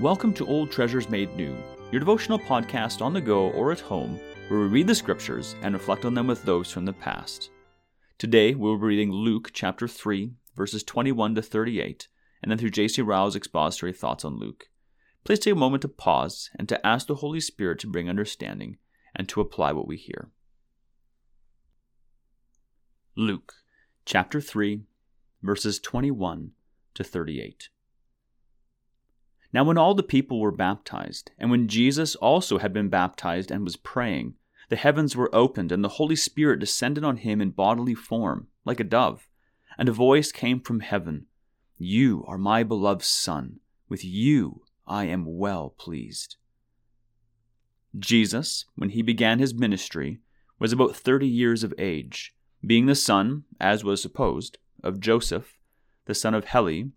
Welcome to Old Treasures Made New, your devotional podcast on the go or at home, where we read the scriptures and reflect on them with those from the past. Today we'll be reading Luke chapter 3, verses 21 to 38, and then through J.C. Ryle's expository thoughts on Luke. Please take a moment to pause and to ask the Holy Spirit to bring understanding and to apply what we hear. Luke chapter 3, verses 21 to 38. Now, when all the people were baptized, and when Jesus also had been baptized and was praying, the heavens were opened, and the Holy Spirit descended on him in bodily form, like a dove. And a voice came from heaven You are my beloved Son, with you I am well pleased. Jesus, when he began his ministry, was about thirty years of age, being the son, as was supposed, of Joseph, the son of Heli,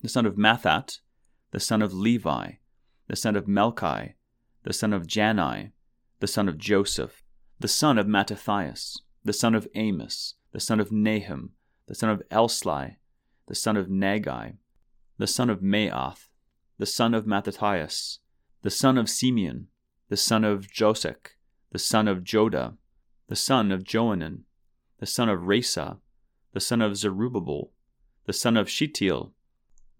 the son of Matthat, the son of Levi, the son of Melchi, the son of Jannai, the son of Joseph, the son of Mattathias, the son of Amos, the son of Nahum, the son of Esli, the son of Naggai, the son of Maath, the son of Mattathias, the son of Semein, the son of Josech, the son of Joda, the son of Joanan, the son of Rhesa, the son of Zerubbabel, the son of Shealtiel,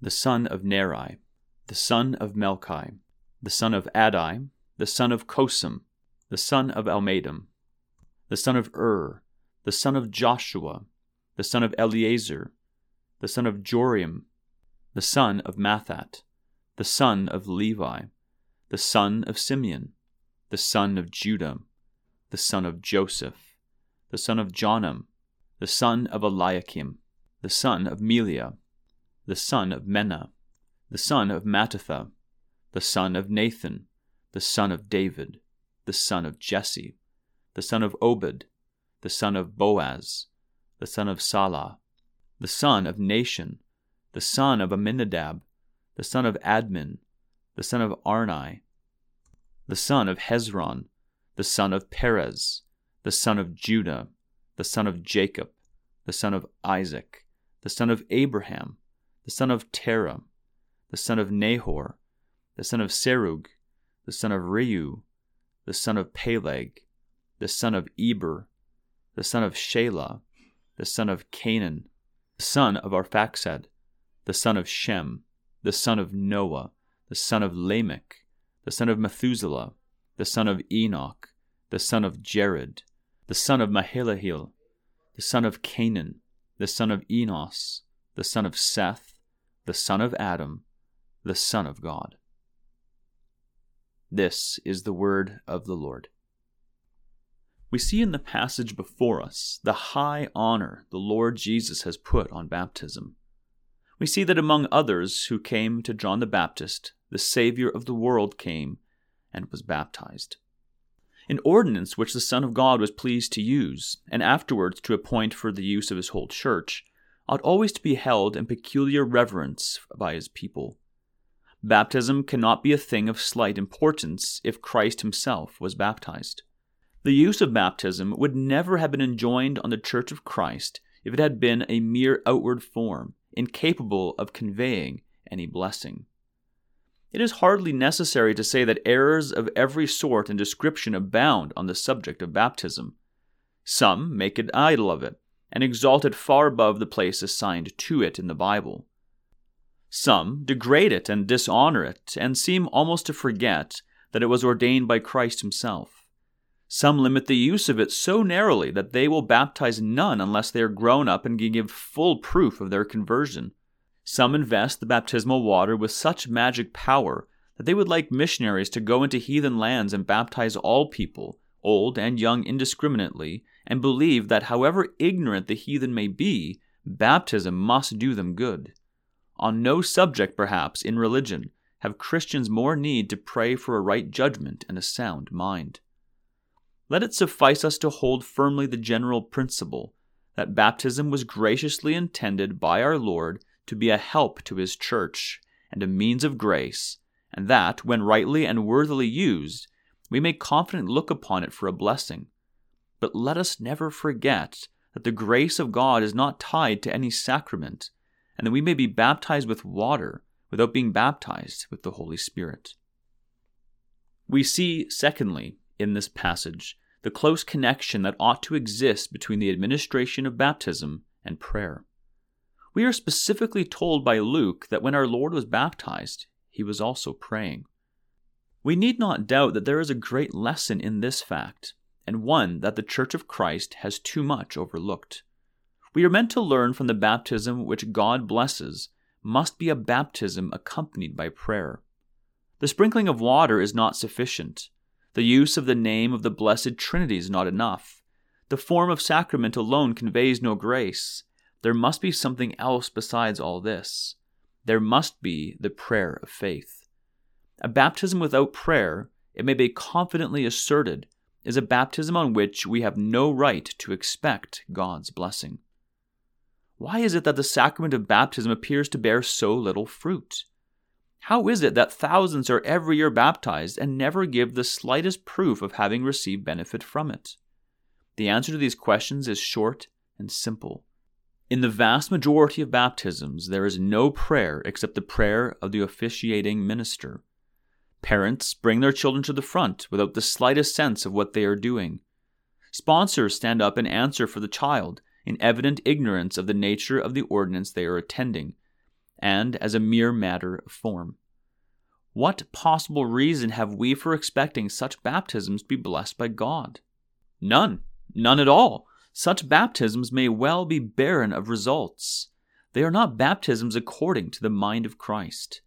the son of Neri, the son of Melchi, the son of Addi, the son of Cosam, the son of Elmadam, the son of Ur, the son of Joshua, the son of Eliezer, the son of Jorim, the son of Matthat, the son of Levi, the son of Simeon, the son of Judah, the son of Joseph, the son of Jonam, the son of Eliakim, the son of Melea, the son of Menna, the son of Mattatha, the son of Nathan, the son of David, the son of Jesse, the son of Obed, the son of Boaz, the son of Sala, the son of Nahshon, the son of Amminadab, the son of Admin, the son of Arni, the son of Hezron, the son of Perez, the son of Judah, the son of Jacob, the son of Isaac, the son of Abraham, the son of Terah, the son of Nahor, the son of Serug, the son of Reu, the son of Peleg, the son of Eber, the son of Shelah, the son of Cainan, the son of Arphaxad, the son of Shem, the son of Noah, the son of Lamech, the son of Methuselah, the son of Enoch, the son of Jared, the son of Mahalaleel, the son of Cainan, the son of Enos, the son of Seth, the son of Adam, the Son of God. This is the word of the Lord. We see in the passage before us the high honor the Lord Jesus has put on baptism. We see that among others who came to John the Baptist, the Savior of the world came and was baptized. An ordinance which the Son of God was pleased to use, and afterwards to appoint for the use of his whole church, ought always to be held in peculiar reverence by his people. Baptism cannot be a thing of slight importance if Christ himself was baptized. The use of baptism would never have been enjoined on the Church of Christ if it had been a mere outward form, incapable of conveying any blessing. It is hardly necessary to say that errors of every sort and description abound on the subject of baptism. Some make an idol of it, and exalt it far above the place assigned to it in the Bible. Some degrade it and dishonor it, and seem almost to forget that it was ordained by Christ Himself. Some limit the use of it so narrowly that they will baptize none unless they are grown up and can give full proof of their conversion. Some invest the baptismal water with such magic power that they would like missionaries to go into heathen lands and baptize all people, old and young indiscriminately, and believe that however ignorant the heathen may be, baptism must do them good. On no subject, perhaps, in religion have Christians more need to pray for a right judgment and a sound mind. Let it suffice us to hold firmly the general principle that baptism was graciously intended by our Lord to be a help to His church and a means of grace, and that, when rightly and worthily used, we may confidently look upon it for a blessing. But let us never forget that the grace of God is not tied to any sacrament, and that we may be baptized with water without being baptized with the Holy Spirit. We see, secondly, in this passage, the close connection that ought to exist between the administration of baptism and prayer. We are specifically told by Luke that when our Lord was baptized, he was also praying. We need not doubt that there is a great lesson in this fact, and one that the Church of Christ has too much overlooked. We are meant to learn from the baptism which God blesses must be a baptism accompanied by prayer. The sprinkling of water is not sufficient. The use of the name of the Blessed Trinity is not enough. The form of sacrament alone conveys no grace. There must be something else besides all this. There must be the prayer of faith. A baptism without prayer, it may be confidently asserted, is a baptism on which we have no right to expect God's blessing. Why is it that the sacrament of baptism appears to bear so little fruit? How is it that thousands are every year baptized and never give the slightest proof of having received benefit from it? The answer to these questions is short and simple. In the vast majority of baptisms, there is no prayer except the prayer of the officiating minister. Parents bring their children to the front without the slightest sense of what they are doing. Sponsors stand up and answer for the child in evident ignorance of the nature of the ordinance they are attending, and as a mere matter of form. What possible reason have we for expecting such baptisms to be blessed by God? None. None at all. Such baptisms may well be barren of results. They are not baptisms according to the mind of Christ.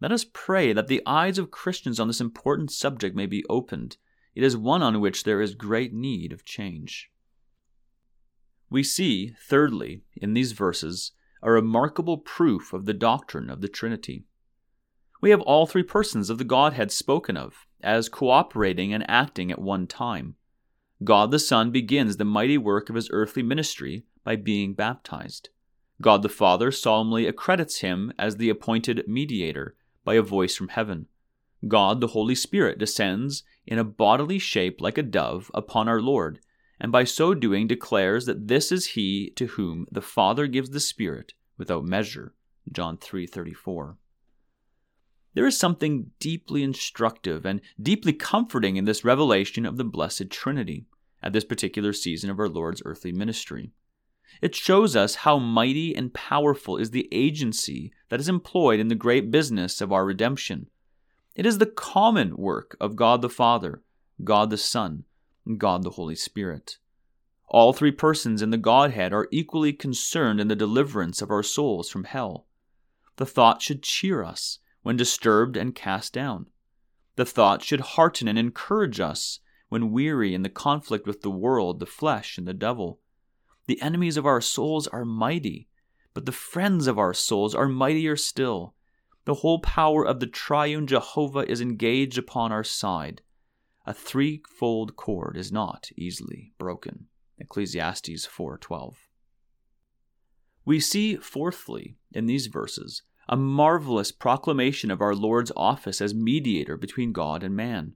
Let us pray that the eyes of Christians on this important subject may be opened. It is one on which there is great need of change. We see, thirdly, in these verses, a remarkable proof of the doctrine of the Trinity. We have all three persons of the Godhead spoken of as cooperating and acting at one time. God the Son begins the mighty work of his earthly ministry by being baptized. God the Father solemnly accredits him as the appointed mediator by a voice from heaven. God the Holy Spirit descends in a bodily shape like a dove upon our Lord and by so doing declares that this is he to whom the Father gives the Spirit without measure. John 3:34. There is something deeply instructive and deeply comforting in this revelation of the blessed Trinity at this particular season of our Lord's earthly ministry. It shows us how mighty and powerful is the agency that is employed in the great business of our redemption. It is the common work of God the Father, God the Son, God the Holy Spirit. All three persons in the Godhead are equally concerned in the deliverance of our souls from hell. The thought should cheer us when disturbed and cast down. The thought should hearten and encourage us when weary in the conflict with the world, the flesh, and the devil. The enemies of our souls are mighty, but the friends of our souls are mightier still. The whole power of the triune Jehovah is engaged upon our side. A threefold cord is not easily broken. Ecclesiastes 4:12. We see fourthly in these verses a marvelous proclamation of our Lord's office as mediator between God and man.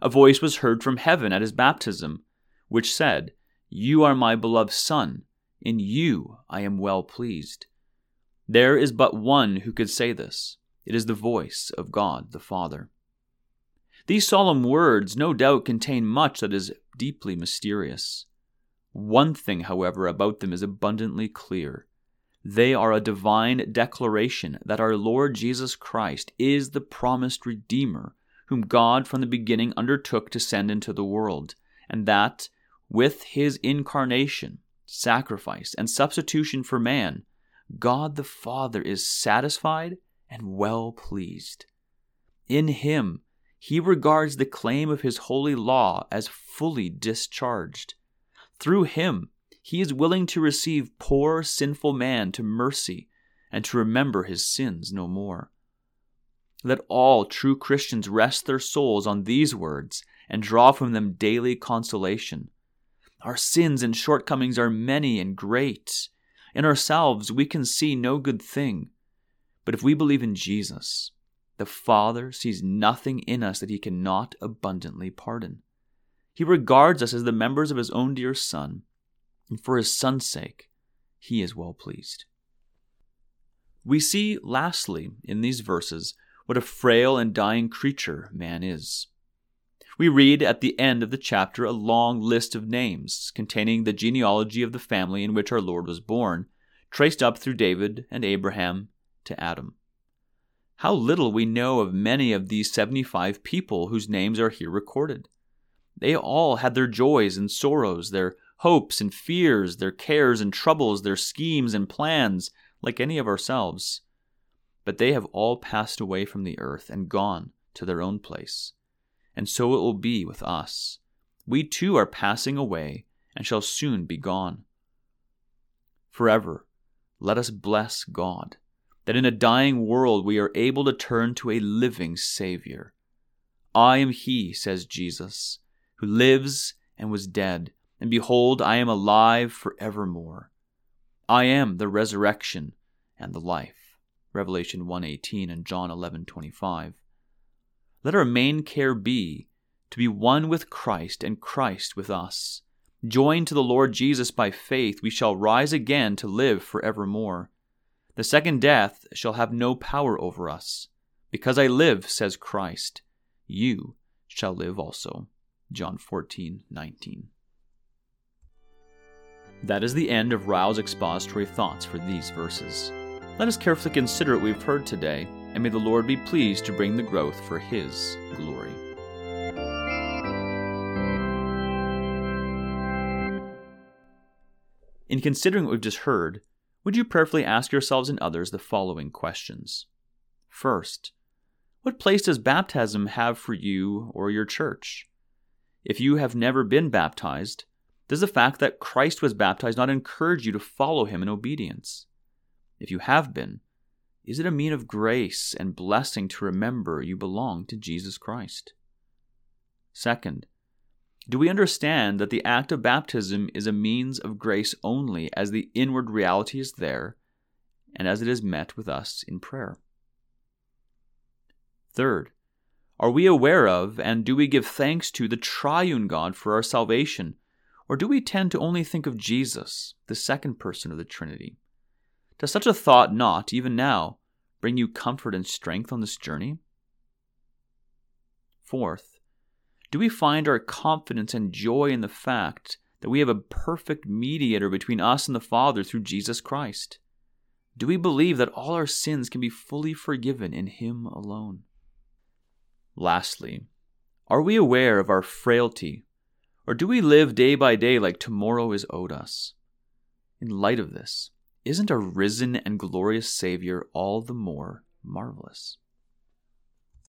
A voice was heard from heaven at his baptism, which said, You are my beloved Son, in you I am well pleased. There is but one who could say this. It is the voice of God the Father. These solemn words no doubt contain much that is deeply mysterious. One thing, however, about them is abundantly clear. They are a divine declaration that our Lord Jesus Christ is the promised Redeemer, whom God from the beginning undertook to send into the world, and that, with his incarnation, sacrifice, and substitution for man, God the Father is satisfied and well pleased. In him, he regards the claim of his holy law as fully discharged. Through him, he is willing to receive poor, sinful man to mercy and to remember his sins no more. Let all true Christians rest their souls on these words and draw from them daily consolation. Our sins and shortcomings are many and great. In ourselves, we can see no good thing. But if we believe in Jesus, the Father sees nothing in us that he cannot abundantly pardon. He regards us as the members of his own dear Son, and for his Son's sake, he is well pleased. We see, lastly, in these verses, what a frail and dying creature man is. We read at the end of the chapter a long list of names containing the genealogy of the family in which our Lord was born, traced up through David and Abraham to Adam. How little we know of many of these 75 people whose names are here recorded. They all had their joys and sorrows, their hopes and fears, their cares and troubles, their schemes and plans, like any of ourselves. But they have all passed away from the earth and gone to their own place. And so it will be with us. We too are passing away and shall soon be gone. Forever, let us bless God that in a dying world we are able to turn to a living Savior. I am He, says Jesus, who lives and was dead, and behold, I am alive for evermore. I am the resurrection and the life. Revelation 1:18 and John 11:25. Let our main care be to be one with Christ and Christ with us. Joined to the Lord Jesus by faith, we shall rise again to live for evermore. The second death shall have no power over us. Because I live, says Christ, you shall live also. John 14, 19. That is the end of Ryle's expository thoughts for these verses. Let us carefully consider what we've heard today, and may the Lord be pleased to bring the growth for His glory. In considering what we've just heard, would you prayerfully ask yourselves and others the following questions? First, what place does baptism have for you or your church? If you have never been baptized, does the fact that Christ was baptized not encourage you to follow him in obedience? If you have been, is it a mean of grace and blessing to remember you belong to Jesus Christ? Second, do we understand that the act of baptism is a means of grace only as the inward reality is there and as it is met with us in prayer? Third, are we aware of and do we give thanks to the triune God for our salvation, or do we tend to only think of Jesus, the second person of the Trinity? Does such a thought not, even now, bring you comfort and strength on this journey? Fourth, do we find our confidence and joy in the fact that we have a perfect mediator between us and the Father through Jesus Christ? Do we believe that all our sins can be fully forgiven in Him alone? Lastly, are we aware of our frailty, or do we live day by day like tomorrow is owed us? In light of this, isn't a risen and glorious Savior all the more marvelous?